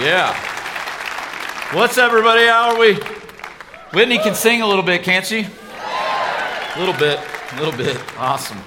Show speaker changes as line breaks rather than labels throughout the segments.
Yeah. What's up, everybody? How are we? Whitney can sing a little bit, can't she? A little bit, a little bit. Awesome.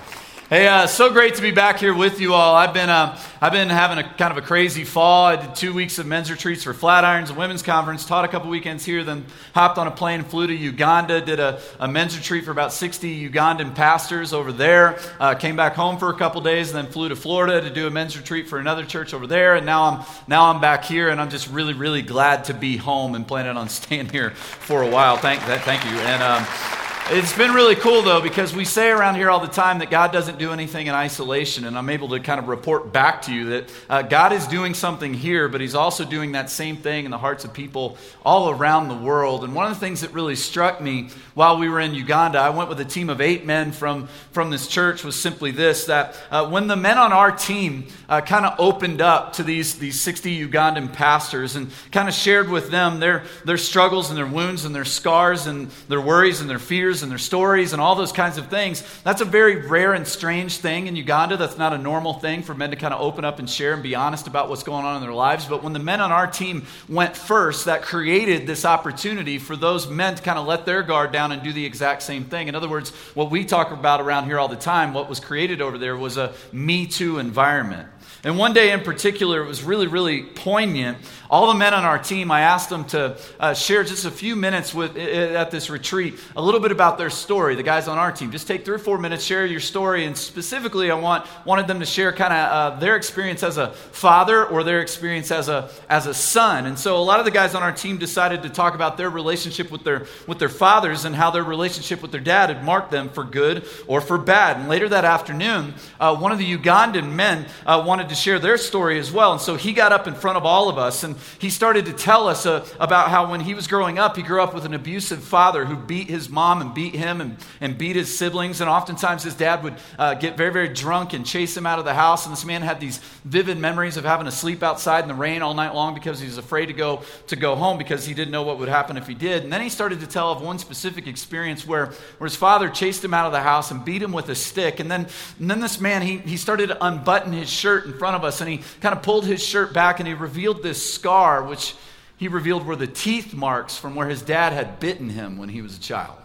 Hey, uh, so great to be back here with you all. I've been, uh, I've been having a kind of a crazy fall. I did two weeks of men's retreats for Flatirons, a women's conference, taught a couple weekends here, then hopped on a plane, flew to Uganda, did a, a men's retreat for about 60 Ugandan pastors over there, uh, came back home for a couple days, and then flew to Florida to do a men's retreat for another church over there. And now I'm, now I'm back here, and I'm just really, really glad to be home and planning on staying here for a while. Thank, thank you. And, um, it's been really cool, though, because we say around here all the time that God doesn't do anything in isolation. And I'm able to kind of report back to you that uh, God is doing something here, but He's also doing that same thing in the hearts of people all around the world. And one of the things that really struck me while we were in Uganda, I went with a team of eight men from, from this church, was simply this that uh, when the men on our team uh, kind of opened up to these, these 60 Ugandan pastors and kind of shared with them their, their struggles and their wounds and their scars and their worries and their fears and their stories and all those kinds of things. That's a very rare and strange thing in Uganda. That's not a normal thing for men to kind of open up and share and be honest about what's going on in their lives. But when the men on our team went first, that created this opportunity for those men to kind of let their guard down and do the exact same thing. In other words, what we talk about around here all the time, what was created over there was a Me Too environment. And one day in particular, it was really, really poignant. All the men on our team, I asked them to uh, share just a few minutes with, at this retreat, a little bit about their story, the guys on our team. Just take three or four minutes, share your story. And specifically, I want, wanted them to share kind of uh, their experience as a father or their experience as a, as a son. And so a lot of the guys on our team decided to talk about their relationship with their, with their fathers and how their relationship with their dad had marked them for good or for bad. And later that afternoon, uh, one of the Ugandan men uh, wanted to share their story as well. And so he got up in front of all of us and he started to tell us uh, about how when he was growing up, he grew up with an abusive father who beat his mom and beat him and, and beat his siblings. And oftentimes his dad would uh, get very, very drunk and chase him out of the house. And this man had these vivid memories of having to sleep outside in the rain all night long because he was afraid to go, to go home because he didn't know what would happen if he did. And then he started to tell of one specific experience where, where his father chased him out of the house and beat him with a stick. And then, and then this man, he, he started to unbutton his shirt in front of us and he kind of pulled his shirt back and he revealed this scar, which he revealed were the teeth marks from where his dad had bitten him when he was a child.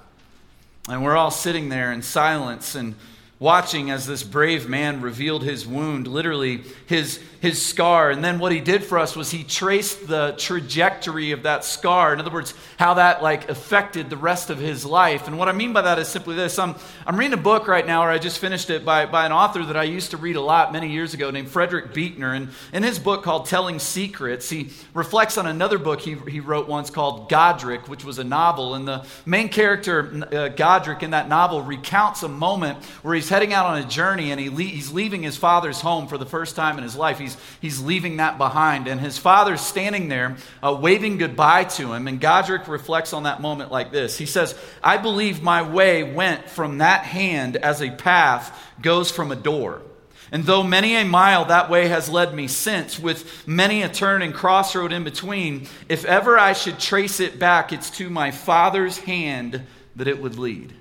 And we're all sitting there in silence and watching as this brave man revealed his wound, literally his, his scar. And then what he did for us was he traced the trajectory of that scar. In other words, how that like affected the rest of his life. And what I mean by that is simply this. I'm, I'm reading a book right now, or I just finished it by, by an author that I used to read a lot many years ago named Frederick Buechner. And in his book called Telling Secrets, he reflects on another book he, he wrote once called Godric, which was a novel. And the main character, uh, Godric, in that novel recounts a moment where he's heading out on a journey and he le- he's leaving his father's home for the first time in his life. He's, he's leaving that behind. And his father's standing there uh, waving goodbye to him. And Godric reflects on that moment like this He says, I believe my way went from that hand as a path goes from a door. And though many a mile that way has led me since, with many a turn and crossroad in between, if ever I should trace it back, it's to my Father's hand that it would lead.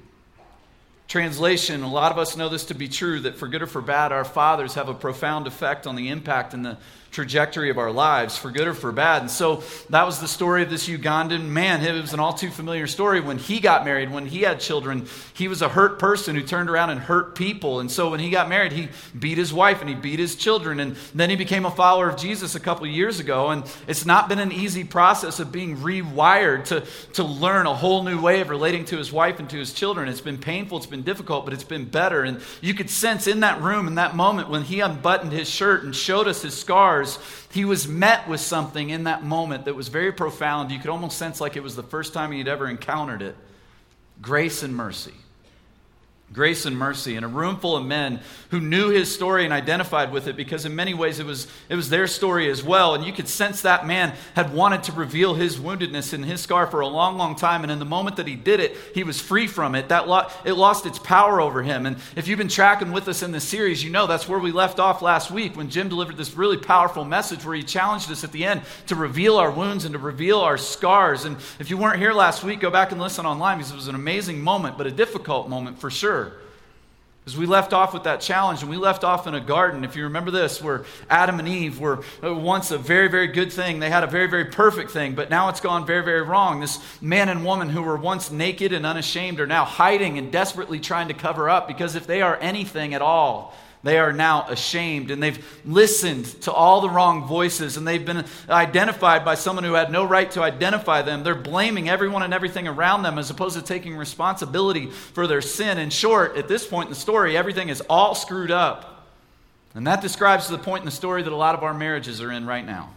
Translation, a lot of us know this to be true that for good or for bad, our fathers have a profound effect on the impact and the trajectory of our lives, for good or for bad. And so that was the story of this Ugandan man. It was an all too familiar story. When he got married, when he had children, he was a hurt person who turned around and hurt people. And so when he got married, he beat his wife and he beat his children. And then he became a follower of Jesus a couple years ago. And it's not been an easy process of being rewired to, to learn a whole new way of relating to his wife and to his children. It's been painful, it's been difficult, but it's been better. And you could sense in that room, in that moment, when he unbuttoned his shirt and showed us his scars he was met with something in that moment that was very profound. You could almost sense like it was the first time he had ever encountered it grace and mercy grace and mercy in a room full of men who knew his story and identified with it because in many ways it was, it was their story as well. And you could sense that man had wanted to reveal his woundedness and his scar for a long long time. And in the moment that he did it he was free from it. That lo- it lost its power over him. And if you've been tracking with us in this series you know that's where we left off last week when jim delivered this really powerful message where he challenged us at the end to reveal our wounds and to reveal our scars. And if you weren't here last week go back and listen online because it was an amazing moment but a difficult moment for sure Because we left off with that challenge and we left off in a garden. If you remember this, where Adam and Eve were uh, once a very, very good thing. They had a very, very perfect thing, but now it's gone very, very wrong. This man and woman who were once naked and unashamed are now hiding and desperately trying to cover up because if they are anything at all, they are now ashamed and they've listened to all the wrong voices and they've been identified by someone who had no right to identify them. They're blaming everyone and everything around them as opposed to taking responsibility for their sin. In short, at this point in the story, everything is all screwed up. And that describes the point in the story that a lot of our marriages are in right now.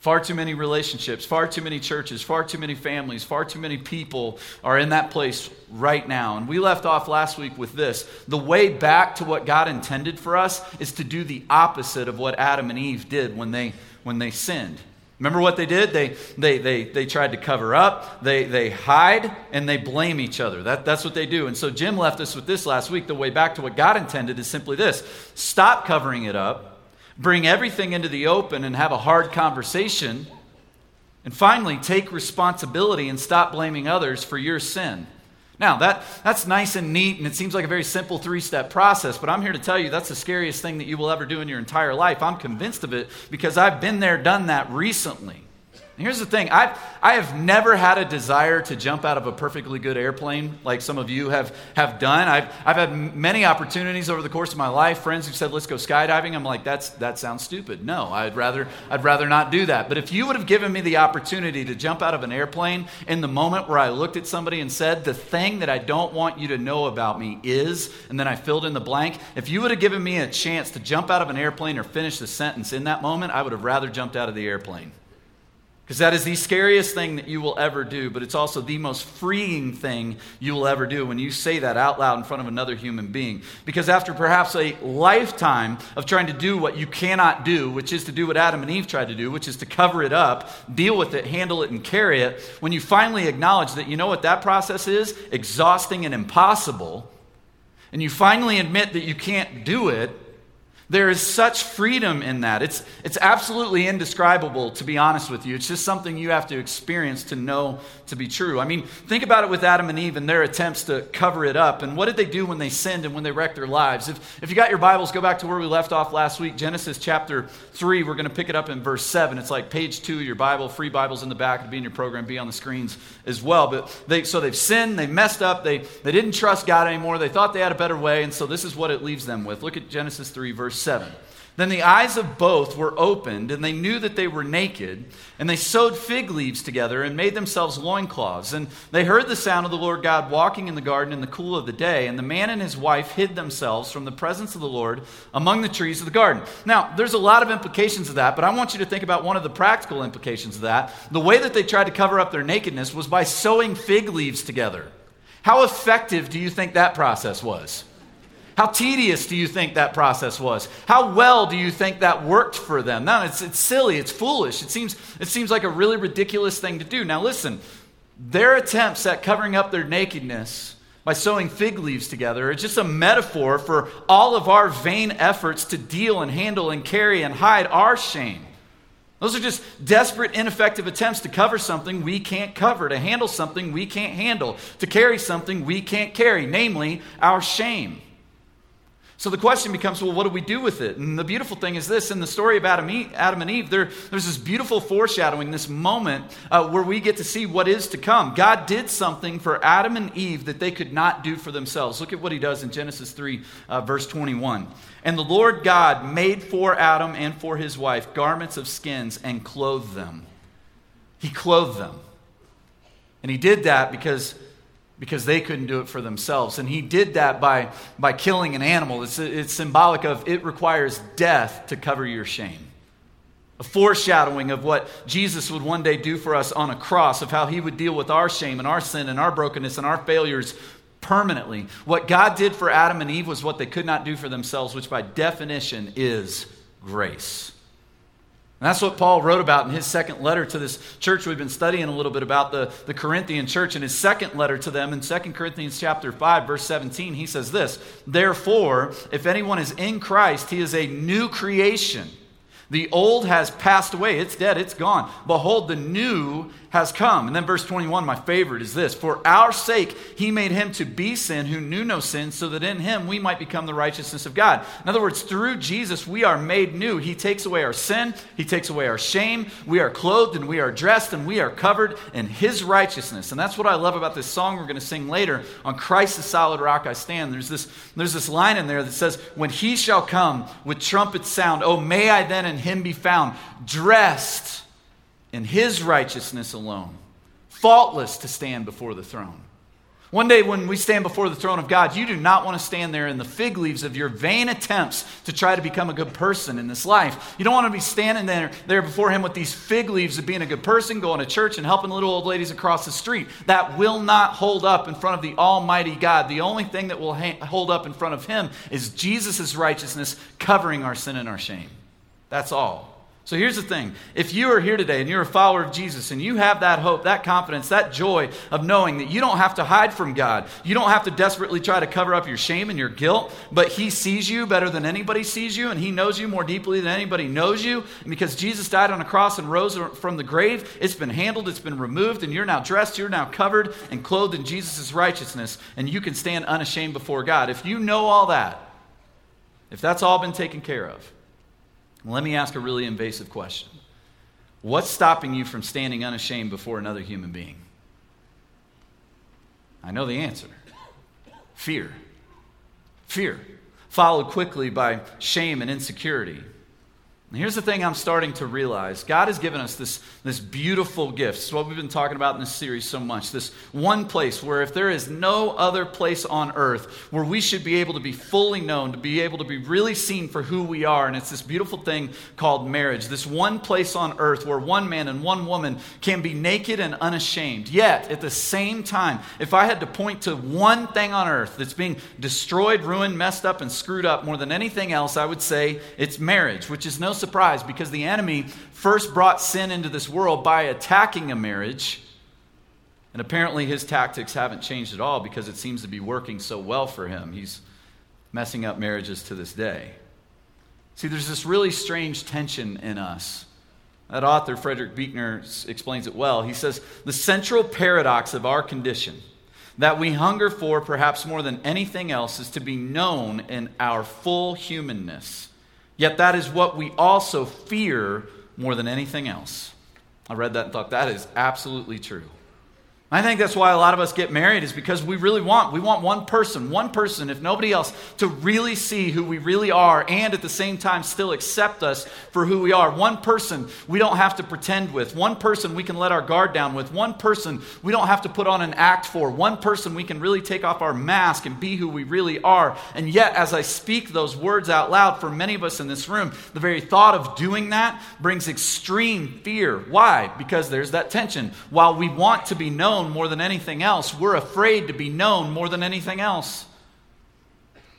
Far too many relationships, far too many churches, far too many families, far too many people are in that place right now. And we left off last week with this. The way back to what God intended for us is to do the opposite of what Adam and Eve did when they, when they sinned. Remember what they did? They, they, they, they tried to cover up, they, they hide, and they blame each other. That, that's what they do. And so Jim left us with this last week. The way back to what God intended is simply this stop covering it up bring everything into the open and have a hard conversation. And finally, take responsibility and stop blaming others for your sin. Now, that, that's nice and neat, and it seems like a very simple three step process, but I'm here to tell you that's the scariest thing that you will ever do in your entire life. I'm convinced of it because I've been there, done that recently. And here's the thing I've, I have never had a desire to jump out of a perfectly good airplane like some of you have, have done. I've, I've had many opportunities over the course of my life. Friends who said, let's go skydiving. I'm like, That's, that sounds stupid. No, I'd rather, I'd rather not do that. But if you would have given me the opportunity to jump out of an airplane in the moment where I looked at somebody and said, The thing that I don't want you to know about me is, and then I filled in the blank, if you would have given me a chance to jump out of an airplane or finish the sentence in that moment, I would have rather jumped out of the airplane. Because that is the scariest thing that you will ever do, but it's also the most freeing thing you will ever do when you say that out loud in front of another human being. Because after perhaps a lifetime of trying to do what you cannot do, which is to do what Adam and Eve tried to do, which is to cover it up, deal with it, handle it, and carry it, when you finally acknowledge that you know what that process is exhausting and impossible, and you finally admit that you can't do it, there is such freedom in that. It's, it's absolutely indescribable, to be honest with you. It's just something you have to experience to know to be true. I mean, think about it with Adam and Eve and their attempts to cover it up. And what did they do when they sinned and when they wrecked their lives? If, if you got your Bibles, go back to where we left off last week, Genesis chapter 3. We're going to pick it up in verse 7. It's like page 2 of your Bible, free Bibles in the back. It'll be in your program, be on the screens as well. But they, so they've sinned, they messed up, they, they didn't trust God anymore, they thought they had a better way. And so this is what it leaves them with. Look at Genesis 3, verse 7. Then the eyes of both were opened, and they knew that they were naked. And they sewed fig leaves together and made themselves loincloths. And they heard the sound of the Lord God walking in the garden in the cool of the day. And the man and his wife hid themselves from the presence of the Lord among the trees of the garden. Now, there's a lot of implications of that, but I want you to think about one of the practical implications of that. The way that they tried to cover up their nakedness was by sewing fig leaves together. How effective do you think that process was? How tedious do you think that process was? How well do you think that worked for them? No, it's, it's silly, it's foolish. It seems, it seems like a really ridiculous thing to do. Now, listen, their attempts at covering up their nakedness by sewing fig leaves together are just a metaphor for all of our vain efforts to deal and handle and carry and hide our shame. Those are just desperate, ineffective attempts to cover something we can't cover, to handle something we can't handle, to carry something we can't carry, namely our shame. So the question becomes well, what do we do with it? And the beautiful thing is this in the story of Adam, Adam and Eve, there, there's this beautiful foreshadowing, this moment uh, where we get to see what is to come. God did something for Adam and Eve that they could not do for themselves. Look at what he does in Genesis 3, uh, verse 21. And the Lord God made for Adam and for his wife garments of skins and clothed them. He clothed them. And he did that because because they couldn't do it for themselves. And he did that by, by killing an animal. It's, it's symbolic of it requires death to cover your shame. A foreshadowing of what Jesus would one day do for us on a cross, of how he would deal with our shame and our sin and our brokenness and our failures permanently. What God did for Adam and Eve was what they could not do for themselves, which by definition is grace. And that's what Paul wrote about in his second letter to this church. We've been studying a little bit about the, the Corinthian church. In his second letter to them in 2 Corinthians chapter 5, verse 17, he says this Therefore, if anyone is in Christ, he is a new creation. The old has passed away, it's dead, it's gone. Behold, the new has come. And then verse 21, my favorite, is this For our sake, he made him to be sin who knew no sin, so that in him we might become the righteousness of God. In other words, through Jesus, we are made new. He takes away our sin, he takes away our shame. We are clothed and we are dressed and we are covered in his righteousness. And that's what I love about this song we're going to sing later on Christ the solid rock I stand. There's this, there's this line in there that says, When he shall come with trumpet sound, oh, may I then in him be found, dressed in his righteousness alone, faultless to stand before the throne. One day, when we stand before the throne of God, you do not want to stand there in the fig leaves of your vain attempts to try to become a good person in this life. You don't want to be standing there, there before Him with these fig leaves of being a good person, going to church, and helping little old ladies across the street. That will not hold up in front of the Almighty God. The only thing that will ha- hold up in front of Him is Jesus' righteousness covering our sin and our shame. That's all. So here's the thing. If you are here today and you're a follower of Jesus and you have that hope, that confidence, that joy of knowing that you don't have to hide from God, you don't have to desperately try to cover up your shame and your guilt, but He sees you better than anybody sees you and He knows you more deeply than anybody knows you. And because Jesus died on a cross and rose from the grave, it's been handled, it's been removed, and you're now dressed, you're now covered and clothed in Jesus' righteousness, and you can stand unashamed before God. If you know all that, if that's all been taken care of, let me ask a really invasive question What's stopping you from standing unashamed before another human being? I know the answer fear. Fear, followed quickly by shame and insecurity. And here's the thing I'm starting to realize God has given us this, this beautiful gift. It's what we've been talking about in this series so much. This one place where, if there is no other place on earth where we should be able to be fully known, to be able to be really seen for who we are, and it's this beautiful thing called marriage. This one place on earth where one man and one woman can be naked and unashamed. Yet, at the same time, if I had to point to one thing on earth that's being destroyed, ruined, messed up, and screwed up more than anything else, I would say it's marriage, which is no surprise because the enemy first brought sin into this world by attacking a marriage. And apparently his tactics haven't changed at all because it seems to be working so well for him. He's messing up marriages to this day. See, there's this really strange tension in us. That author, Frederick Buechner, explains it well. He says, The central paradox of our condition that we hunger for, perhaps more than anything else, is to be known in our full humanness Yet that is what we also fear more than anything else. I read that and thought that is absolutely true. I think that's why a lot of us get married is because we really want we want one person, one person if nobody else to really see who we really are and at the same time still accept us for who we are. One person we don't have to pretend with. One person we can let our guard down with. One person we don't have to put on an act for. One person we can really take off our mask and be who we really are. And yet as I speak those words out loud for many of us in this room, the very thought of doing that brings extreme fear. Why? Because there's that tension. While we want to be known known more than anything else. We're afraid to be known more than anything else.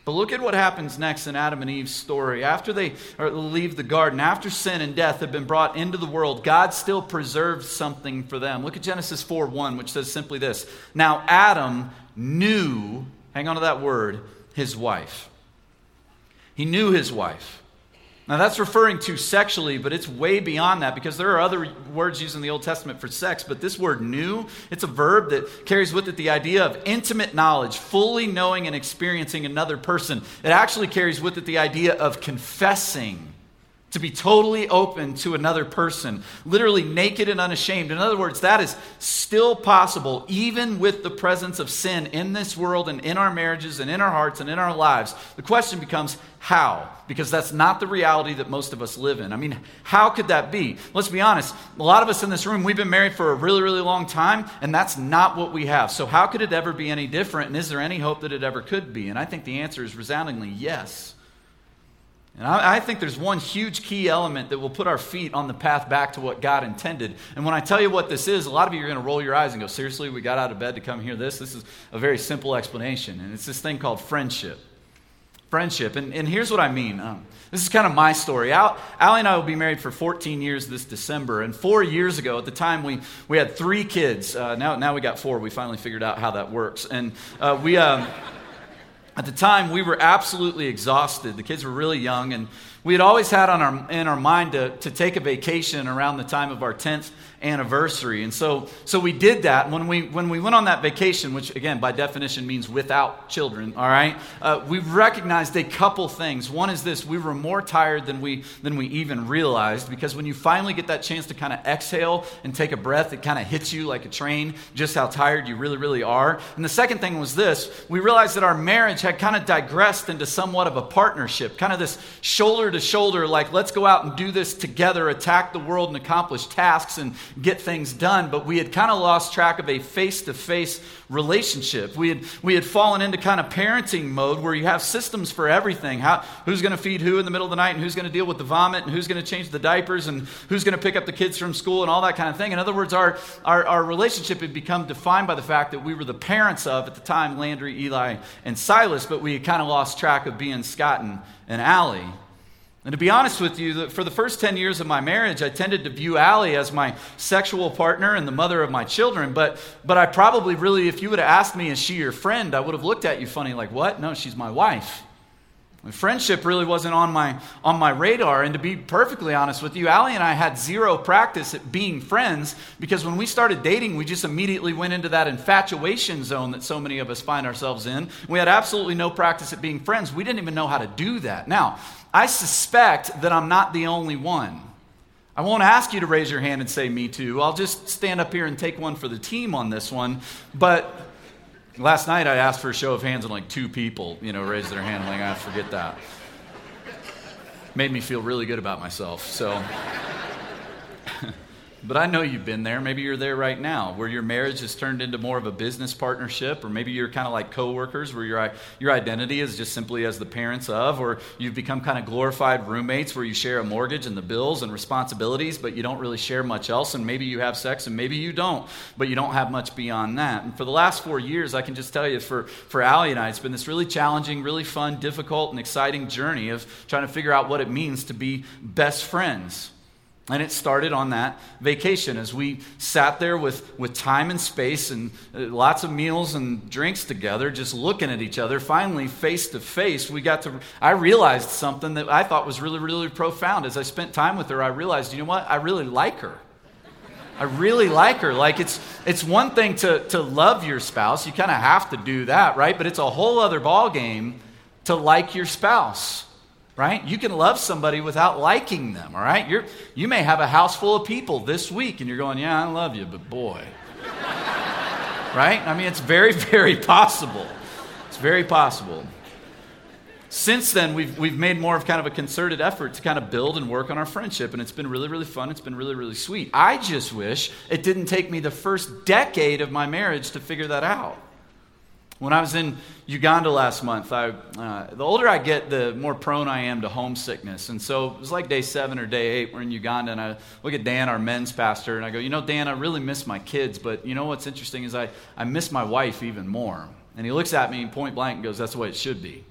But look at what happens next in Adam and Eve's story. After they leave the garden, after sin and death have been brought into the world, God still preserves something for them. Look at Genesis 4 1, which says simply this Now Adam knew, hang on to that word, his wife. He knew his wife. Now, that's referring to sexually, but it's way beyond that because there are other words used in the Old Testament for sex. But this word knew, it's a verb that carries with it the idea of intimate knowledge, fully knowing and experiencing another person. It actually carries with it the idea of confessing to be totally open to another person, literally naked and unashamed. In other words, that is still possible even with the presence of sin in this world and in our marriages and in our hearts and in our lives. The question becomes how? Because that's not the reality that most of us live in. I mean, how could that be? Let's be honest. A lot of us in this room, we've been married for a really, really long time, and that's not what we have. So, how could it ever be any different? And is there any hope that it ever could be? And I think the answer is resoundingly yes. And I, I, think there's one huge key element that will put our feet on the path back to what God intended. And when I tell you what this is, a lot of you are going to roll your eyes and go, Seriously, we got out of bed to come hear this? This is a very simple explanation. And it's this thing called friendship. Friendship. And, and here's what I mean. Um, this is kind of my story. Al, Allie and I will be married for 14 years this December. And four years ago, at the time, we, we had three kids. Uh, now, now we got four. We finally figured out how that works. And uh, we. Um, at the time, we were absolutely exhausted. The kids were really young, and we had always had on our, in our mind to, to take a vacation around the time of our 10th anniversary. And so, so we did that. When we, when we went on that vacation, which again, by definition means without children, all right, uh, we recognized a couple things. One is this we were more tired than we, than we even realized because when you finally get that chance to kind of exhale and take a breath, it kind of hits you like a train just how tired you really, really are. And the second thing was this we realized that our marriage had kind of digressed into somewhat of a partnership, kind of this shoulder to shoulder, like let's go out and do this together, attack the world and accomplish tasks and get things done. But we had kind of lost track of a face to face relationship. We had, we had fallen into kind of parenting mode where you have systems for everything. How, who's going to feed who in the middle of the night and who's going to deal with the vomit and who's going to change the diapers and who's going to pick up the kids from school and all that kind of thing. In other words, our, our, our relationship had become defined by the fact that we were the parents of, at the time, Landry, Eli, and Silas, but we had kind of lost track of being Scott and, and Allie. And to be honest with you, for the first 10 years of my marriage, I tended to view Allie as my sexual partner and the mother of my children. But, but I probably really, if you would have asked me, is she your friend? I would have looked at you funny, like, what? No, she's my wife. Friendship really wasn't on my, on my radar. And to be perfectly honest with you, Allie and I had zero practice at being friends because when we started dating, we just immediately went into that infatuation zone that so many of us find ourselves in. We had absolutely no practice at being friends. We didn't even know how to do that. Now, I suspect that I'm not the only one. I won't ask you to raise your hand and say, Me too. I'll just stand up here and take one for the team on this one. But Last night I asked for a show of hands and like two people, you know, raised their hand. I'm like, I forget that. Made me feel really good about myself. So but I know you've been there. Maybe you're there right now, where your marriage has turned into more of a business partnership, or maybe you're kind of like coworkers, where your, your identity is just simply as the parents of, or you've become kind of glorified roommates where you share a mortgage and the bills and responsibilities, but you don't really share much else, and maybe you have sex and maybe you don't, but you don't have much beyond that. And for the last four years, I can just tell you, for, for Allie and I, it's been this really challenging, really fun, difficult, and exciting journey of trying to figure out what it means to be best friends. And it started on that vacation as we sat there with, with time and space and uh, lots of meals and drinks together, just looking at each other. Finally, face to face, we got to. I realized something that I thought was really, really profound. As I spent time with her, I realized, you know what? I really like her. I really like her. Like, it's, it's one thing to, to love your spouse, you kind of have to do that, right? But it's a whole other ballgame to like your spouse right? You can love somebody without liking them, all right? You're, you may have a house full of people this week and you're going, yeah, I love you, but boy. right? I mean, it's very, very possible. It's very possible. Since then, we've, we've made more of kind of a concerted effort to kind of build and work on our friendship, and it's been really, really fun. It's been really, really sweet. I just wish it didn't take me the first decade of my marriage to figure that out. When I was in Uganda last month, I, uh, the older I get, the more prone I am to homesickness. And so it was like day seven or day eight. We're in Uganda, and I look at Dan, our men's pastor, and I go, You know, Dan, I really miss my kids, but you know what's interesting is I, I miss my wife even more. And he looks at me point blank and goes, That's the way it should be.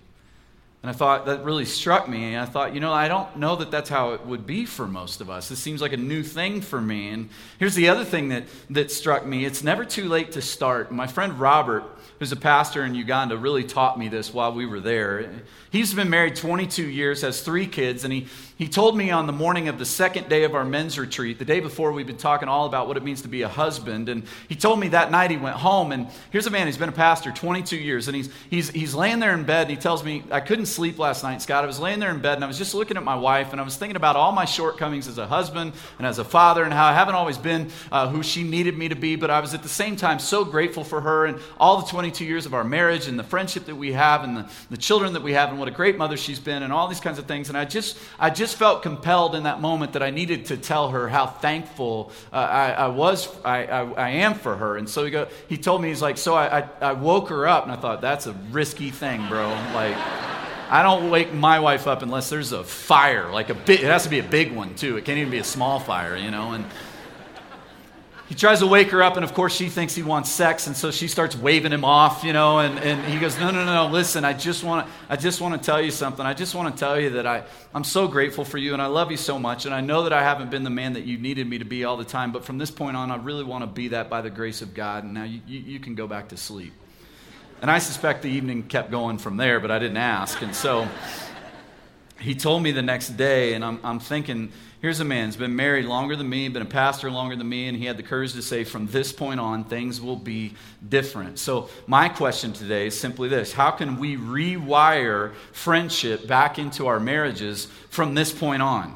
And I thought that really struck me. And I thought, you know, I don't know that that's how it would be for most of us. This seems like a new thing for me. And here's the other thing that, that struck me it's never too late to start. My friend Robert, who's a pastor in Uganda, really taught me this while we were there. He's been married 22 years, has three kids, and he, he told me on the morning of the second day of our men's retreat, the day before we've been talking all about what it means to be a husband, and he told me that night he went home, and here's a man, he's been a pastor 22 years, and he's, he's, he's laying there in bed, and he tells me, I couldn't sleep last night, Scott. I was laying there in bed, and I was just looking at my wife, and I was thinking about all my shortcomings as a husband and as a father, and how I haven't always been uh, who she needed me to be, but I was at the same time so grateful for her and all the 22 years of our marriage and the friendship that we have and the, the children that we have and what a great mother she's been and all these kinds of things. And I just, I just felt compelled in that moment that I needed to tell her how thankful uh, I, I, was, I, I, I, am for her. And so he, go, he told me, he's like, so I, I, I woke her up and I thought, that's a risky thing, bro. Like, I don't wake my wife up unless there's a fire, like a big, it has to be a big one too. It can't even be a small fire, you know. And he tries to wake her up, and of course, she thinks he wants sex, and so she starts waving him off, you know. And, and he goes, No, no, no, no, listen, I just want to I just want to tell you something. I just want to tell you that I, I'm so grateful for you, and I love you so much. And I know that I haven't been the man that you needed me to be all the time, but from this point on, I really want to be that by the grace of God. And now you, you, you can go back to sleep. And I suspect the evening kept going from there, but I didn't ask. And so he told me the next day, and I'm, I'm thinking, here's a man who's been married longer than me, been a pastor longer than me, and he had the courage to say, from this point on, things will be different. So, my question today is simply this How can we rewire friendship back into our marriages from this point on?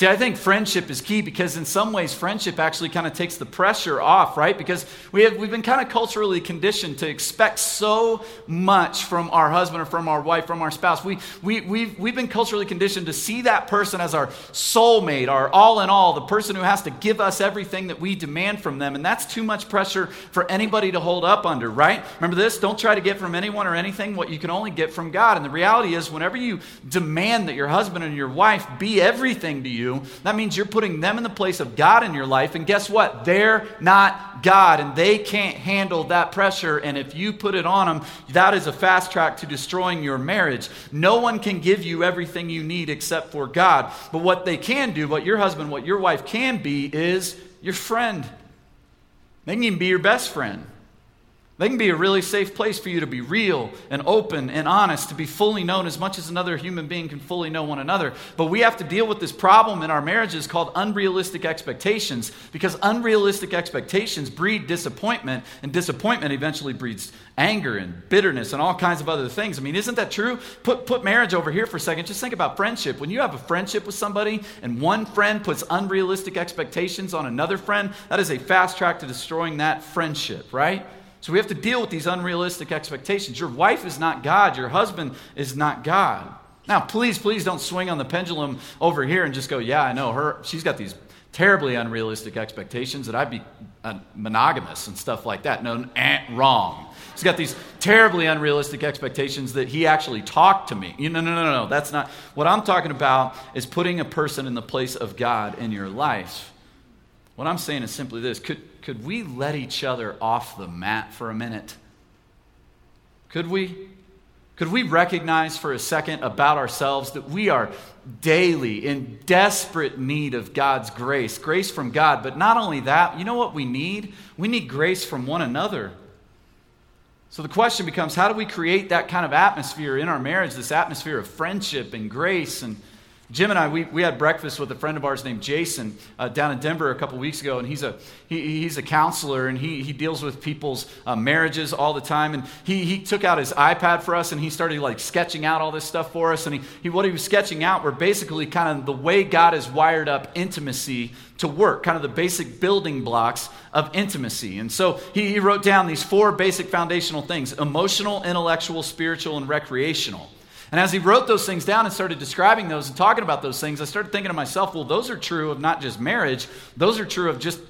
See, I think friendship is key because in some ways friendship actually kind of takes the pressure off, right? Because we have we've been kind of culturally conditioned to expect so much from our husband or from our wife, from our spouse. We we we've we've been culturally conditioned to see that person as our soulmate, our all in all, the person who has to give us everything that we demand from them. And that's too much pressure for anybody to hold up under, right? Remember this? Don't try to get from anyone or anything what you can only get from God. And the reality is whenever you demand that your husband and your wife be everything to you, that means you're putting them in the place of God in your life. And guess what? They're not God and they can't handle that pressure. And if you put it on them, that is a fast track to destroying your marriage. No one can give you everything you need except for God. But what they can do, what your husband, what your wife can be, is your friend. They can even be your best friend. They can be a really safe place for you to be real and open and honest, to be fully known as much as another human being can fully know one another. But we have to deal with this problem in our marriages called unrealistic expectations because unrealistic expectations breed disappointment, and disappointment eventually breeds anger and bitterness and all kinds of other things. I mean, isn't that true? Put, put marriage over here for a second. Just think about friendship. When you have a friendship with somebody and one friend puts unrealistic expectations on another friend, that is a fast track to destroying that friendship, right? So we have to deal with these unrealistic expectations. Your wife is not God, your husband is not God. Now, please, please don't swing on the pendulum over here and just go, yeah, I know her. She's got these terribly unrealistic expectations that I'd be uh, monogamous and stuff like that. No, eh, wrong. He's got these terribly unrealistic expectations that he actually talked to me. You know, no, no, no, no. That's not what I'm talking about. Is putting a person in the place of God in your life. What I'm saying is simply this: could could we let each other off the mat for a minute? Could we? Could we recognize for a second about ourselves that we are daily in desperate need of God's grace? Grace from God. But not only that, you know what we need? We need grace from one another. So the question becomes how do we create that kind of atmosphere in our marriage, this atmosphere of friendship and grace and Jim and I, we, we had breakfast with a friend of ours named Jason uh, down in Denver a couple weeks ago, and he's a, he, he's a counselor, and he, he deals with people's uh, marriages all the time. And he, he took out his iPad for us, and he started like sketching out all this stuff for us. And he, he, what he was sketching out were basically kind of the way God has wired up intimacy to work, kind of the basic building blocks of intimacy. And so he, he wrote down these four basic foundational things emotional, intellectual, spiritual, and recreational. And as he wrote those things down and started describing those and talking about those things, I started thinking to myself, well, those are true of not just marriage, those are true of just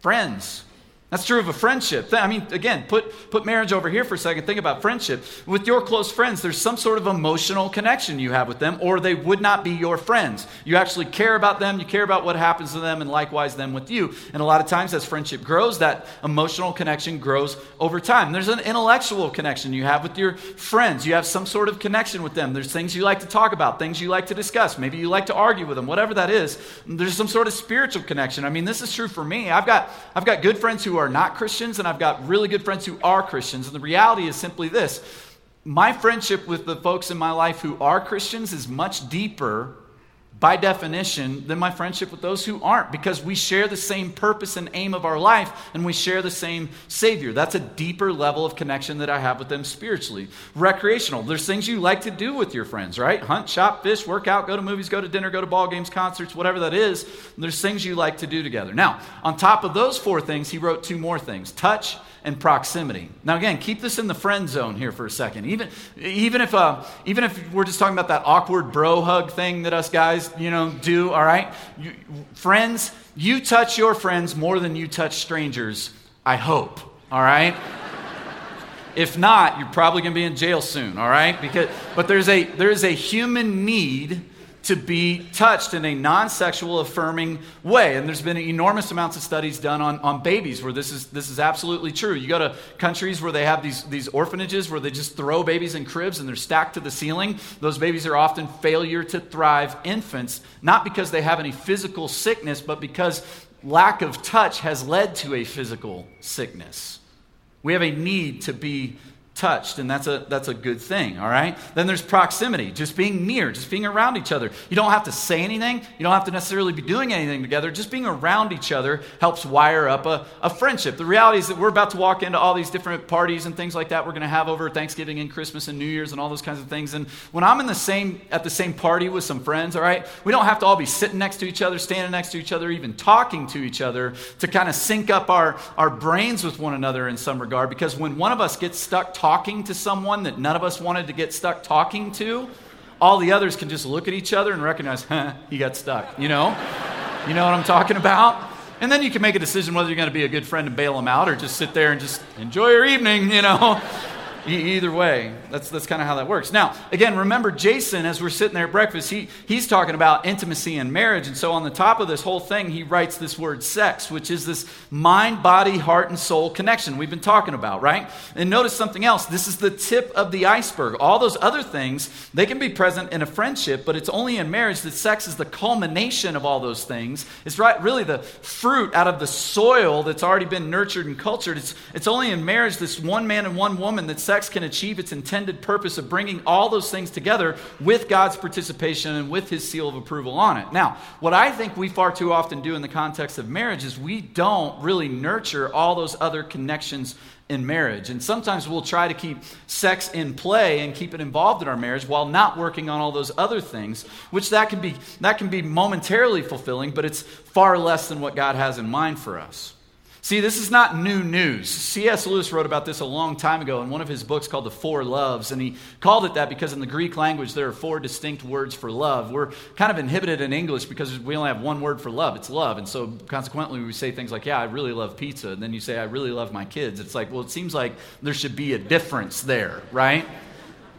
friends. That's true of a friendship. I mean, again, put, put marriage over here for a second. Think about friendship. With your close friends, there's some sort of emotional connection you have with them, or they would not be your friends. You actually care about them, you care about what happens to them, and likewise them with you. And a lot of times, as friendship grows, that emotional connection grows over time. There's an intellectual connection you have with your friends. You have some sort of connection with them. There's things you like to talk about, things you like to discuss. Maybe you like to argue with them, whatever that is. There's some sort of spiritual connection. I mean, this is true for me. I've got, I've got good friends who are not Christians, and I've got really good friends who are Christians. And the reality is simply this my friendship with the folks in my life who are Christians is much deeper by definition than my friendship with those who aren't because we share the same purpose and aim of our life and we share the same Savior. That's a deeper level of connection that I have with them spiritually. Recreational, there's things you like to do with your friends, right? Hunt, shop, fish, work out, go to movies, go to dinner, go to ball games, concerts, whatever that is. There's things you like to do together. Now, on top of those four things, he wrote two more things touch and proximity. Now, again, keep this in the friend zone here for a second. Even, even, if, uh, even if we're just talking about that awkward bro hug thing that us guys, you know, do, all right? You, friends, you touch your friends more than you touch strangers, I hope, all right? if not, you're probably going to be in jail soon, all right? Because, but there's a, there's a human need to be touched in a non sexual affirming way. And there's been enormous amounts of studies done on, on babies where this is, this is absolutely true. You go to countries where they have these, these orphanages where they just throw babies in cribs and they're stacked to the ceiling. Those babies are often failure to thrive infants, not because they have any physical sickness, but because lack of touch has led to a physical sickness. We have a need to be touched, and that's a, that's a good thing, all right? Then there's proximity, just being near, just being around each other. You don't have to say anything, you don't have to necessarily be doing anything together. Just being around each other helps wire up a, a friendship. The reality is that we're about to walk into all these different parties and things like that we're going to have over Thanksgiving and Christmas and New Year's and all those kinds of things. And when I'm in the same, at the same party with some friends, all right, we don't have to all be sitting next to each other, standing next to each other, even talking to each other to kind of sync up our, our brains with one another in some regard. Because when one of us gets stuck talking, talking to someone that none of us wanted to get stuck talking to, all the others can just look at each other and recognize, huh, he got stuck. You know? You know what I'm talking about? And then you can make a decision whether you're going to be a good friend and bail them out or just sit there and just enjoy your evening, you know? Either way, that's, that's kind of how that works. Now, again, remember Jason, as we're sitting there at breakfast, he, he's talking about intimacy and marriage. And so on the top of this whole thing, he writes this word sex, which is this mind, body, heart, and soul connection we've been talking about, right? And notice something else. This is the tip of the iceberg. All those other things, they can be present in a friendship, but it's only in marriage that sex is the culmination of all those things. It's right, really the fruit out of the soil that's already been nurtured and cultured. It's, it's only in marriage, this one man and one woman, that's sex can achieve its intended purpose of bringing all those things together with God's participation and with his seal of approval on it. Now, what I think we far too often do in the context of marriage is we don't really nurture all those other connections in marriage. And sometimes we'll try to keep sex in play and keep it involved in our marriage while not working on all those other things, which that can be that can be momentarily fulfilling, but it's far less than what God has in mind for us. See, this is not new news. C.S. Lewis wrote about this a long time ago in one of his books called The Four Loves, and he called it that because in the Greek language there are four distinct words for love. We're kind of inhibited in English because we only have one word for love it's love. And so consequently, we say things like, Yeah, I really love pizza. And then you say, I really love my kids. It's like, well, it seems like there should be a difference there, right?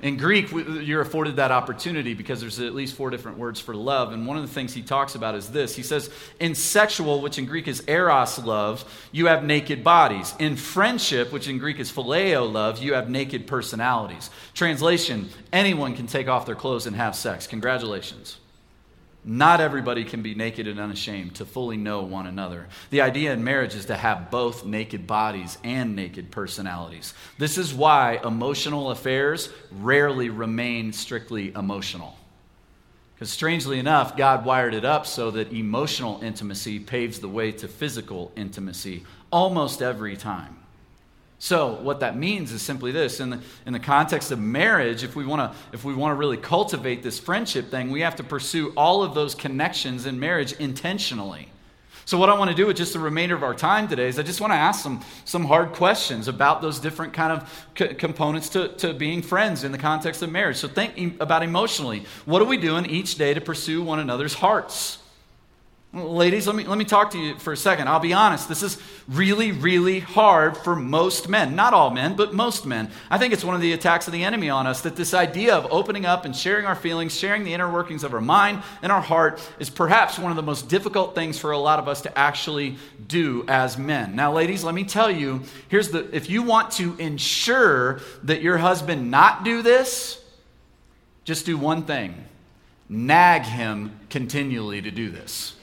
In Greek, you're afforded that opportunity because there's at least four different words for love. And one of the things he talks about is this. He says, In sexual, which in Greek is eros love, you have naked bodies. In friendship, which in Greek is phileo love, you have naked personalities. Translation anyone can take off their clothes and have sex. Congratulations. Not everybody can be naked and unashamed to fully know one another. The idea in marriage is to have both naked bodies and naked personalities. This is why emotional affairs rarely remain strictly emotional. Because strangely enough, God wired it up so that emotional intimacy paves the way to physical intimacy almost every time. So, what that means is simply this in the, in the context of marriage, if we want to if we want to really cultivate this friendship thing, we have to pursue all of those connections in marriage intentionally. So, what I want to do with just the remainder of our time today is I just want to ask some, some hard questions about those different kind of components to, to being friends in the context of marriage. So, think about emotionally. What are we doing each day to pursue one another's hearts? Ladies, let me, let me talk to you for a second. I'll be honest. This is really, really hard for most men. Not all men, but most men. I think it's one of the attacks of the enemy on us that this idea of opening up and sharing our feelings, sharing the inner workings of our mind and our heart is perhaps one of the most difficult things for a lot of us to actually do as men. Now, ladies, let me tell you here's the if you want to ensure that your husband not do this, just do one thing nag him continually to do this.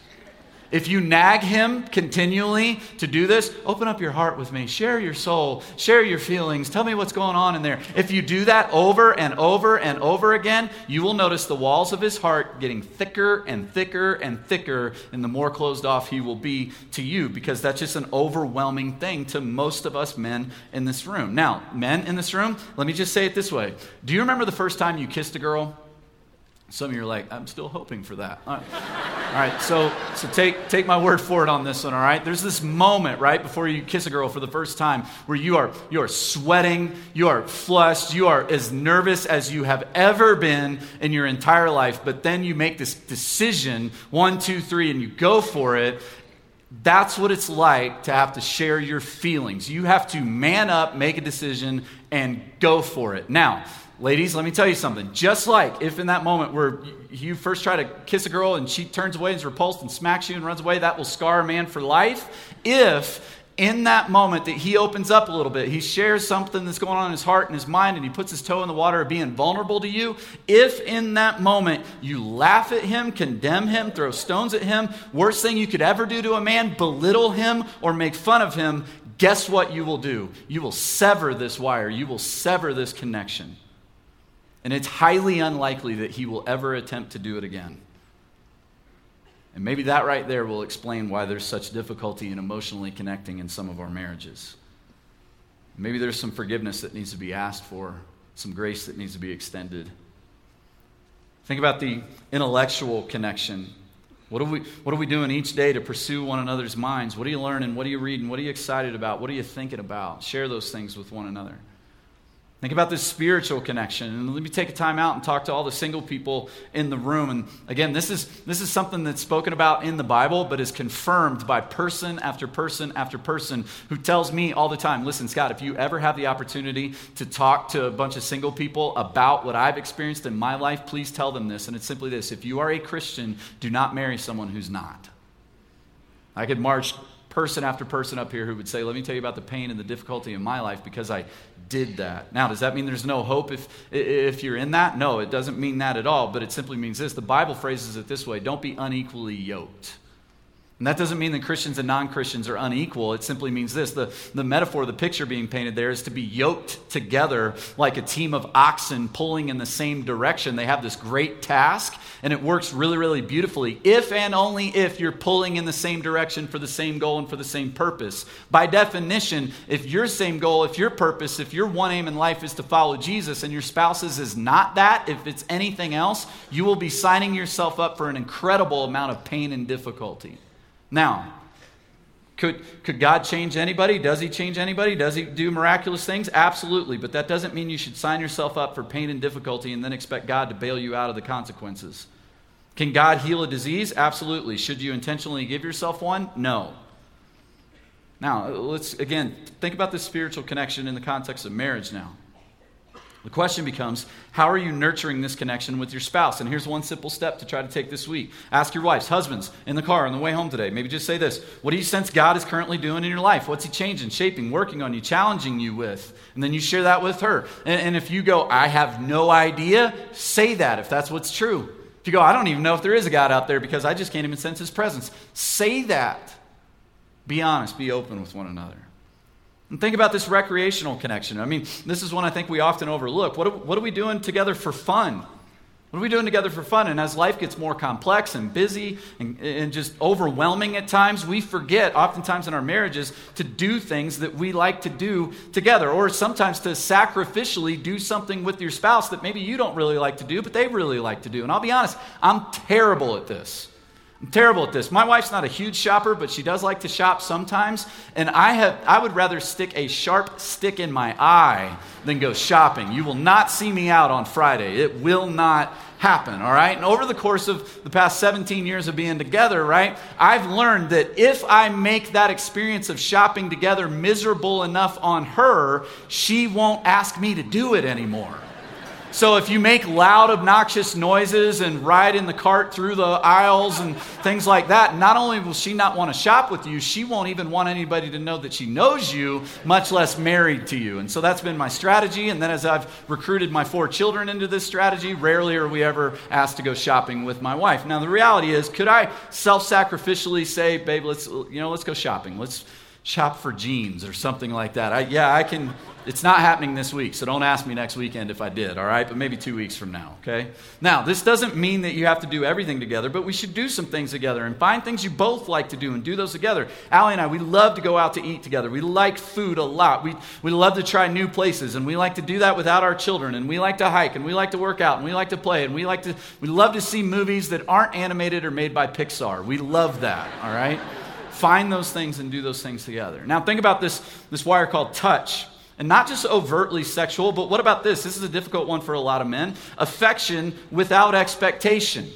If you nag him continually to do this, open up your heart with me. Share your soul. Share your feelings. Tell me what's going on in there. If you do that over and over and over again, you will notice the walls of his heart getting thicker and thicker and thicker, and the more closed off he will be to you because that's just an overwhelming thing to most of us men in this room. Now, men in this room, let me just say it this way Do you remember the first time you kissed a girl? Some of you are like, I'm still hoping for that. All right, all right so, so take, take my word for it on this one, all right? There's this moment, right, before you kiss a girl for the first time where you are, you are sweating, you are flushed, you are as nervous as you have ever been in your entire life, but then you make this decision, one, two, three, and you go for it. That's what it's like to have to share your feelings. You have to man up, make a decision, and go for it. Now, Ladies, let me tell you something. Just like if in that moment where you first try to kiss a girl and she turns away and is repulsed and smacks you and runs away, that will scar a man for life. If in that moment that he opens up a little bit, he shares something that's going on in his heart and his mind, and he puts his toe in the water of being vulnerable to you, if in that moment you laugh at him, condemn him, throw stones at him, worst thing you could ever do to a man, belittle him, or make fun of him, guess what you will do? You will sever this wire, you will sever this connection. And it's highly unlikely that he will ever attempt to do it again. And maybe that right there will explain why there's such difficulty in emotionally connecting in some of our marriages. Maybe there's some forgiveness that needs to be asked for, some grace that needs to be extended. Think about the intellectual connection. What are, we, what are we doing each day to pursue one another's minds? What are you learning? What are you reading? What are you excited about? What are you thinking about? Share those things with one another. Think about this spiritual connection. And let me take a time out and talk to all the single people in the room. And again, this is, this is something that's spoken about in the Bible, but is confirmed by person after person after person who tells me all the time listen, Scott, if you ever have the opportunity to talk to a bunch of single people about what I've experienced in my life, please tell them this. And it's simply this if you are a Christian, do not marry someone who's not. I could march person after person up here who would say, Let me tell you about the pain and the difficulty in my life because I did that. Now, does that mean there's no hope if, if you're in that? No, it doesn't mean that at all, but it simply means this. The Bible phrases it this way don't be unequally yoked. And that doesn't mean that Christians and non Christians are unequal. It simply means this the, the metaphor, the picture being painted there is to be yoked together like a team of oxen pulling in the same direction. They have this great task, and it works really, really beautifully if and only if you're pulling in the same direction for the same goal and for the same purpose. By definition, if your same goal, if your purpose, if your one aim in life is to follow Jesus and your spouse's is not that, if it's anything else, you will be signing yourself up for an incredible amount of pain and difficulty. Now, could, could God change anybody? Does He change anybody? Does He do miraculous things? Absolutely. But that doesn't mean you should sign yourself up for pain and difficulty and then expect God to bail you out of the consequences. Can God heal a disease? Absolutely. Should you intentionally give yourself one? No. Now, let's again think about the spiritual connection in the context of marriage now. The question becomes how are you nurturing this connection with your spouse? And here's one simple step to try to take this week. Ask your wives, husbands, in the car on the way home today. Maybe just say this What do you sense God is currently doing in your life? What's He changing, shaping, working on you, challenging you with? And then you share that with her. And, and if you go, I have no idea, say that if that's what's true. If you go, I don't even know if there is a God out there because I just can't even sense His presence, say that. Be honest, be open with one another. And think about this recreational connection. I mean, this is one I think we often overlook. What are, what are we doing together for fun? What are we doing together for fun? And as life gets more complex and busy and, and, just overwhelming at times, we forget, oftentimes in our marriages, to do things that we like to do together, or sometimes to sacrificially do something with your spouse that maybe you don't really like to do, but they really like to do. And I'll be honest, I'm terrible at this. I'm terrible at this. My wife's not a huge shopper, but she does like to shop sometimes. And I, have, I would rather stick a sharp stick in my eye than go shopping. You will not see me out on Friday. It will not happen, all right? And over the course of the past 17 years of being together, right, I've learned that if I make that experience of shopping together miserable enough on her, she won't ask me to do it anymore. So if you make loud, obnoxious noises and ride in the cart through the aisles and things like that, not only will she not want to shop with you, she won't even want anybody to know that she knows you, much less married to you. And so that's been my strategy. And then as I've recruited my four children into this strategy, rarely are we ever asked to go shopping with my wife. Now the reality is, could I self-sacrificially say, babe, let's you know, let's go shopping. Let's shop for jeans or something like that. I, yeah, I can it's not happening this week, so don't ask me next weekend if I did, all right? But maybe two weeks from now, okay? Now, this doesn't mean that you have to do everything together, but we should do some things together and find things you both like to do and do those together. Allie and I, we love to go out to eat together. We like food a lot. We, we love to try new places, and we like to do that without our children. And we like to hike, and we like to work out, and we like to play, and we like to, we love to see movies that aren't animated or made by Pixar. We love that, all right? Find those things and do those things together. Now, think about this, this wire called touch. And not just overtly sexual, but what about this? This is a difficult one for a lot of men. Affection without expectation.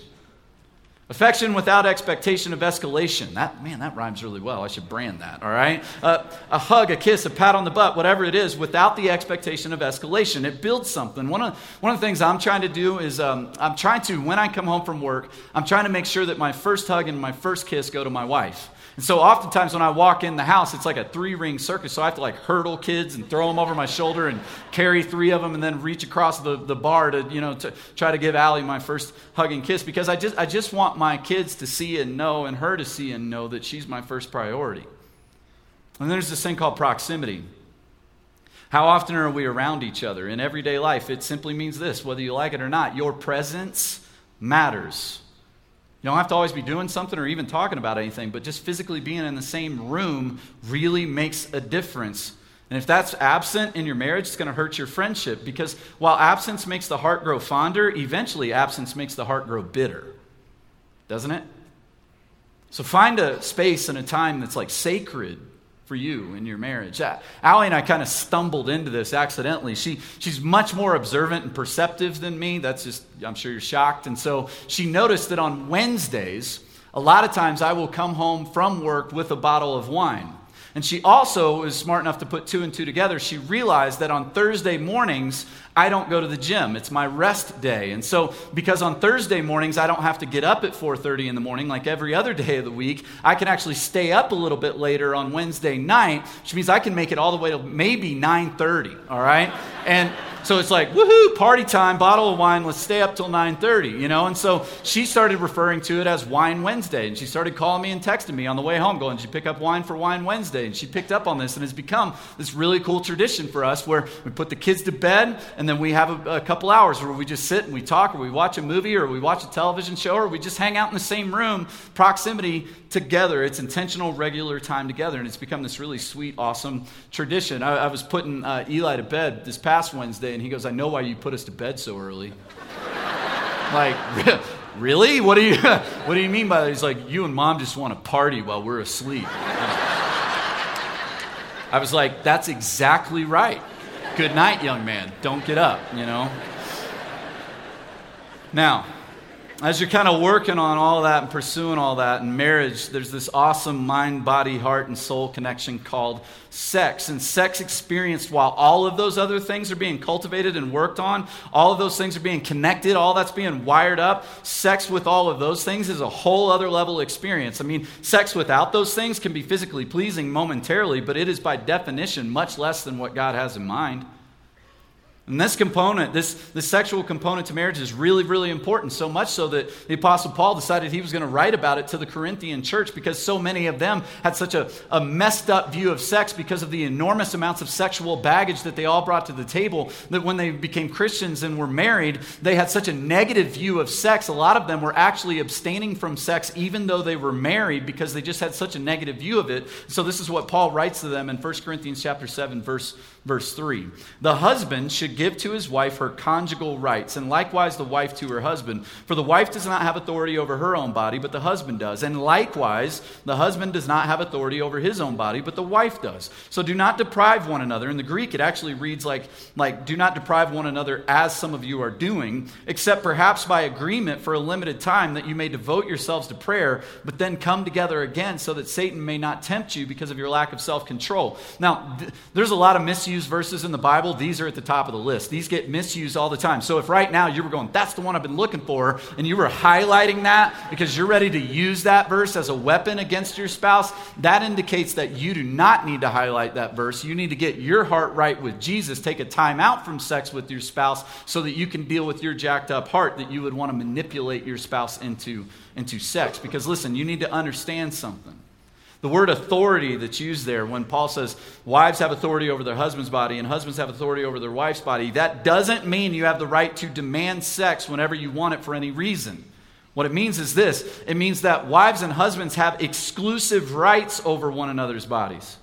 Affection without expectation of escalation. That, man, that rhymes really well. I should brand that, all right? Uh, a hug, a kiss, a pat on the butt, whatever it is, without the expectation of escalation. It builds something. One of, one of the things I'm trying to do is um, I'm trying to, when I come home from work, I'm trying to make sure that my first hug and my first kiss go to my wife. And so oftentimes when I walk in the house, it's like a three ring circus. So I have to like hurdle kids and throw them over my shoulder and carry three of them and then reach across the, the bar to, you know, to try to give Allie my first hug and kiss because I just, I just want my kids to see and know and her to see and know that she's my first priority. And there's this thing called proximity. How often are we around each other? In everyday life, it simply means this whether you like it or not, your presence matters. You don't have to always be doing something or even talking about anything, but just physically being in the same room really makes a difference. And if that's absent in your marriage, it's going to hurt your friendship because while absence makes the heart grow fonder, eventually absence makes the heart grow bitter. Doesn't it? So find a space and a time that's like sacred for you in your marriage. Allie and I kind of stumbled into this accidentally. She, she's much more observant and perceptive than me. That's just, I'm sure you're shocked. And so she noticed that on Wednesdays, a lot of times I will come home from work with a bottle of wine. And she also is smart enough to put two and two together. She realized that on Thursday mornings, I don't go to the gym. It's my rest day. And so because on Thursday mornings I don't have to get up at 4:30 in the morning like every other day of the week, I can actually stay up a little bit later on Wednesday night, which means I can make it all the way to maybe 9:30, all right? And so it's like, woohoo, party time, bottle of wine, let's stay up till 9:30, you know? And so she started referring to it as Wine Wednesday. And she started calling me and texting me on the way home, going, Did you pick up wine for Wine Wednesday? And she picked up on this, and it's become this really cool tradition for us where we put the kids to bed and then we have a, a, couple hours where we just sit and we talk, or we watch a movie, or we watch a television show, or we just hang out in the same room, proximity together. It's intentional, regular time together, and it's become this really sweet, awesome tradition. I, I was putting uh, Eli to bed this past Wednesday, and he goes, I know why you put us to bed so early. like, really? What do you What do you mean by that? He's like, you and mom just want to party while we're asleep. I was like, that's exactly right. Good night, young man. Don't get up, you know? Now, as you're kind of working on all that and pursuing all that in marriage, there's this awesome mind, body, heart, and soul connection called sex. And sex experienced while all of those other things are being cultivated and worked on, all of those things are being connected, all that's being wired up. Sex with all of those things is a whole other level experience. I mean, sex without those things can be physically pleasing momentarily, but it is by definition much less than what God has in mind. And this component, this, this sexual component to marriage is really, really important. So much so that the Apostle Paul decided he was going to write about it to the Corinthian church because so many of them had such a, a messed up view of sex because of the enormous amounts of sexual baggage that they all brought to the table. That when they became Christians and were married, they had such a negative view of sex. A lot of them were actually abstaining from sex even though they were married because they just had such a negative view of it. So this is what Paul writes to them in 1 Corinthians chapter 7, verse Verse 3 The husband should give to his wife her conjugal rights, and likewise the wife to her husband. For the wife does not have authority over her own body, but the husband does. And likewise, the husband does not have authority over his own body, but the wife does. So do not deprive one another. In the Greek, it actually reads like, like do not deprive one another as some of you are doing, except perhaps by agreement for a limited time that you may devote yourselves to prayer, but then come together again so that Satan may not tempt you because of your lack of self control. Now, th- there's a lot of misuse misused verses in the Bible, these are at the top of the list. These get misused all the time. So if right now you were going, that's the one I've been looking for, and you were highlighting that because you're ready to use that verse as a weapon against your spouse, that indicates that you do not need to highlight that verse. You need to get your heart right with Jesus. Take a time out from sex with your spouse so that you can deal with your jacked up heart that you would want to manipulate your spouse into, into sex. Because listen, you need to understand something. The word authority that's used there when Paul says wives have authority over their husband's body and husbands have authority over their wife's body, that doesn't mean you have the right to demand sex whenever you want it for any reason. What it means is this it means that wives and husbands have exclusive rights over one another's bodies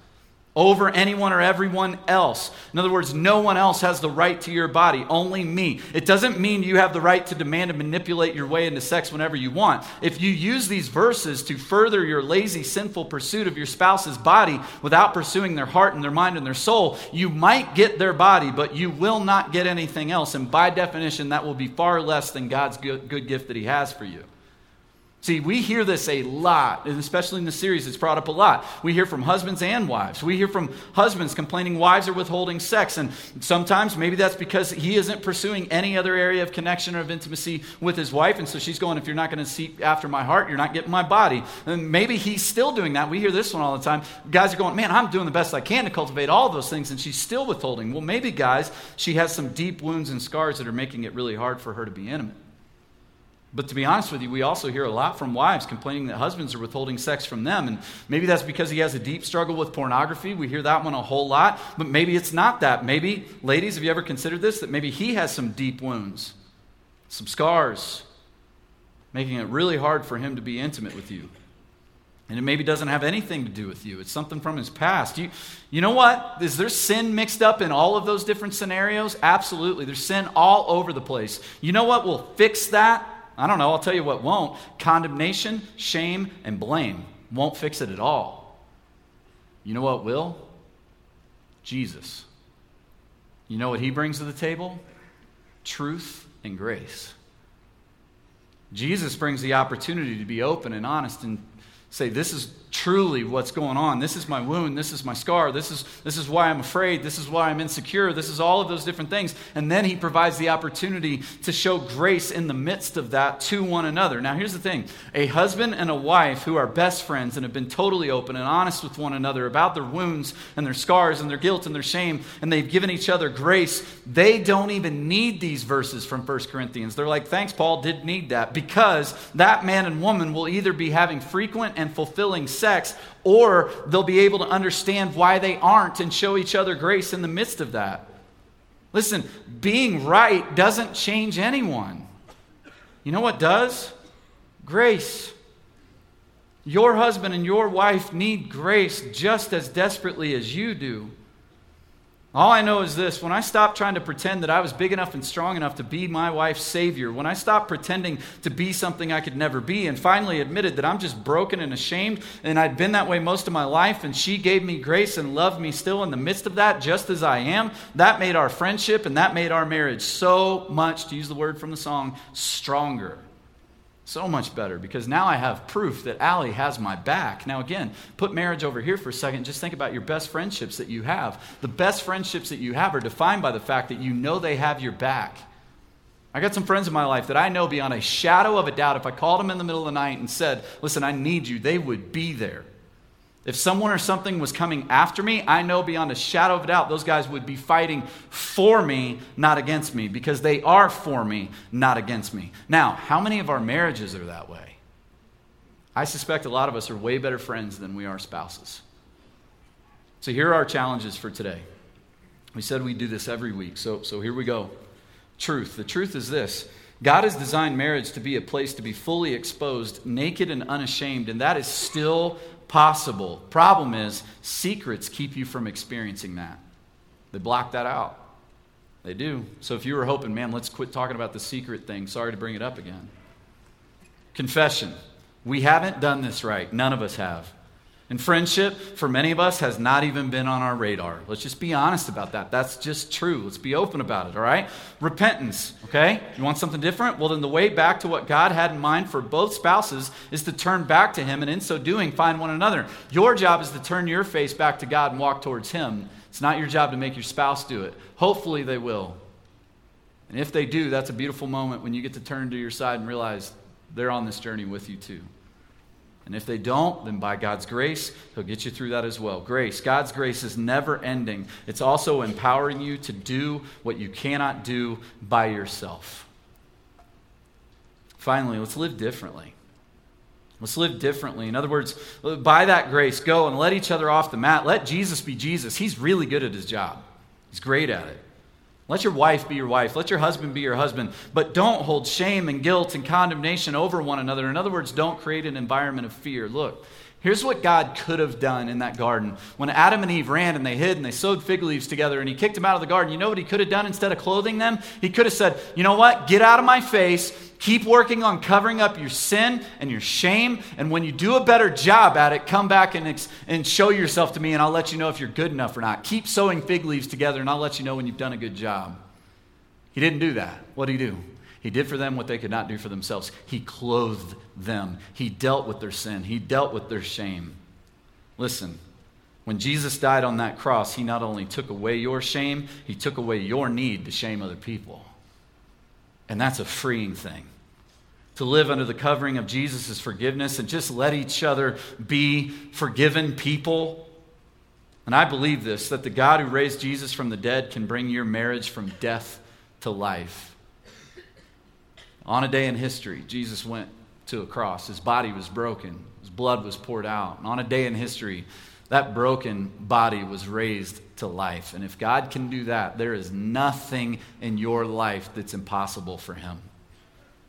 over anyone or everyone else. In other words, no one else has the right to your body, only me. It doesn't mean you have the right to demand and manipulate your way into sex whenever you want. If you use these verses to further your lazy, sinful pursuit of your spouse's body without pursuing their heart and their mind and their soul, you might get their body, but you will not get anything else. And by definition, that will be far less than God's good, gift that He has for you. See, we hear this a lot, and especially in the series, it's brought up a lot. We hear from husbands and wives. We hear from husbands complaining wives are withholding sex, and sometimes maybe that's because he isn't pursuing any other area of connection or of intimacy with his wife, and so she's going, If you're not going to seek after my heart, you're not getting my body. And maybe he's still doing that. We hear this one all the time. Guys are going, Man, I'm doing the best I can to cultivate all those things, and she's still withholding. Well, maybe, guys, she has some deep wounds and scars that are making it really hard for her to be intimate. But to be honest with you, we also hear a lot from wives complaining that husbands are withholding sex from them. And maybe that's because he has a deep struggle with pornography. We hear that one a whole lot. But maybe it's not that. Maybe, ladies, have you ever considered this? That maybe he has some deep wounds, some scars, making it really hard for him to be intimate with you. And it maybe doesn't have anything to do with you. It's something from his past. You, you know what? Is there sin mixed up in all of those different scenarios? Absolutely. There's sin all over the place. You know what will fix that? I don't know. I'll tell you what won't. Condemnation, shame, and blame won't fix it at all. You know what will? Jesus. You know what he brings to the table? Truth and grace. Jesus brings the opportunity to be open and honest and say, This is truly what's going on. This is my wound. This is my scar. This is, this is why I'm afraid. This is why I'm insecure. This is all of those different things. And then he provides the opportunity to show grace in the midst of that to one another. Now, here's the thing a husband and a wife who are best friends and have been totally open and honest with one another about their wounds and their scars and their guilt and their shame, and they've given each other grace, they don't even need these verses from 1 Corinthians. They're like, thanks, Paul, didn't need that because that man and woman will either be having frequent and fulfilling sex, or they'll be able to understand why they aren't and show each other grace in the midst of that. Listen, being right doesn't change anyone. You know what does? Grace. Your husband and your wife need grace just as desperately as you do. All I know is this when I stopped trying to pretend that I was big enough and strong enough to be my wife's savior, when I stopped pretending to be something I could never be, and finally admitted that I'm just broken and ashamed, and I'd been that way most of my life, and she gave me grace and loved me still in the midst of that, just as I am, that made our friendship and that made our marriage so much, to use the word from the song, stronger. So much better because now I have proof that Allie has my back. Now, again, put marriage over here for a second. Just think about your best friendships that you have. The best friendships that you have are defined by the fact that you know they have your back. I got some friends in my life that I know beyond a shadow of a doubt, if I called them in the middle of the night and said, Listen, I need you, they would be there. If someone or something was coming after me, I know beyond a shadow of a doubt those guys would be fighting for me, not against me, because they are for me, not against me. Now, how many of our marriages are that way? I suspect a lot of us are way better friends than we are spouses. So here are our challenges for today. We said we'd do this every week, so, so here we go. Truth. The truth is this God has designed marriage to be a place to be fully exposed, naked and unashamed, and that is still possible. Problem is, secrets keep you from experiencing that. They block that out. They do. So if you were hoping, man, let's quit talking about the secret thing, sorry to bring it up again. Confession. We haven't done this right. None of us have. And friendship, for many of us, has not even been on our radar. Let's just be honest about that. That's just true. Let's be open about it, all right? Repentance, okay? You want something different? Well, then the way back to what God had in mind for both spouses is to turn back to Him and in so doing find one another. Your job is to turn your face back to God and walk towards Him. It's not your job to make your spouse do it. Hopefully, they will. And if they do, that's a beautiful moment when you get to turn to your side and realize they're on this journey with you too. And if they don't, then by God's grace, He'll get you through that as well. Grace. God's grace is never ending, it's also empowering you to do what you cannot do by yourself. Finally, let's live differently. Let's live differently. In other words, by that grace, go and let each other off the mat. Let Jesus be Jesus. He's really good at his job, he's great at it. Let your wife be your wife. Let your husband be your husband. But don't hold shame and guilt and condemnation over one another. In other words, don't create an environment of fear. Look, here's what God could have done in that garden. When Adam and Eve ran and they hid and they sewed fig leaves together and he kicked them out of the garden, you know what he could have done instead of clothing them? He could have said, You know what? Get out of my face. Keep working on covering up your sin and your shame. And when you do a better job at it, come back and, ex- and show yourself to me, and I'll let you know if you're good enough or not. Keep sewing fig leaves together, and I'll let you know when you've done a good job. He didn't do that. What did he do? He did for them what they could not do for themselves. He clothed them, he dealt with their sin, he dealt with their shame. Listen, when Jesus died on that cross, he not only took away your shame, he took away your need to shame other people. And that's a freeing thing. To live under the covering of Jesus' forgiveness and just let each other be forgiven people. And I believe this that the God who raised Jesus from the dead can bring your marriage from death to life. On a day in history, Jesus went to a cross. His body was broken, his blood was poured out. And on a day in history, that broken body was raised to life. And if God can do that, there is nothing in your life that's impossible for him.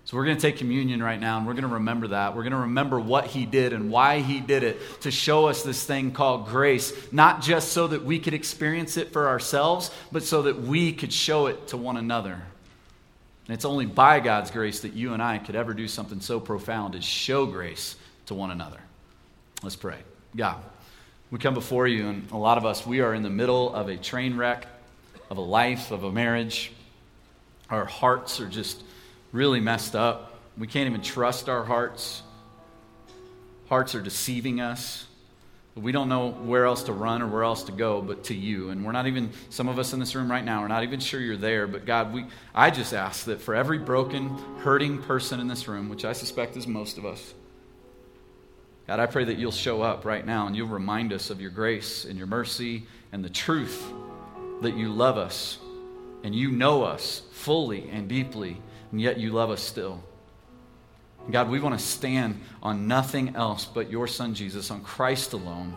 So we're going to take communion right now and we're going to remember that. We're going to remember what he did and why he did it to show us this thing called grace, not just so that we could experience it for ourselves, but so that we could show it to one another. And it's only by God's grace that you and I could ever do something so profound as show grace to one another. Let's pray. God, we come before you, and a lot of us, we are in the middle of a train wreck, of a life, of a marriage. Our hearts are just really messed up. We can't even trust our hearts. Hearts are deceiving us. We don't know where else to run or where else to go but to you. And we're not even, some of us in this room right now, we're not even sure you're there. But God, we, I just ask that for every broken, hurting person in this room, which I suspect is most of us, God, I pray that you'll show up right now and you'll remind us of your grace and your mercy and the truth that you love us and you know us fully and deeply and yet you love us still. God, we want to stand on nothing else but your Son Jesus, on Christ alone.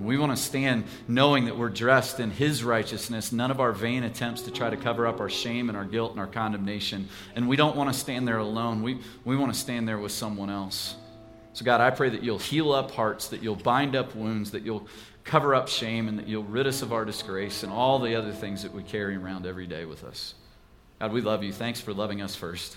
We want to stand knowing that we're dressed in His righteousness, none of our vain attempts to try to cover up our shame and our guilt and our condemnation. And we don't want to stand there alone. We, we want to stand there with someone else. So, God, I pray that you'll heal up hearts, that you'll bind up wounds, that you'll cover up shame, and that you'll rid us of our disgrace and all the other things that we carry around every day with us. God, we love you. Thanks for loving us first.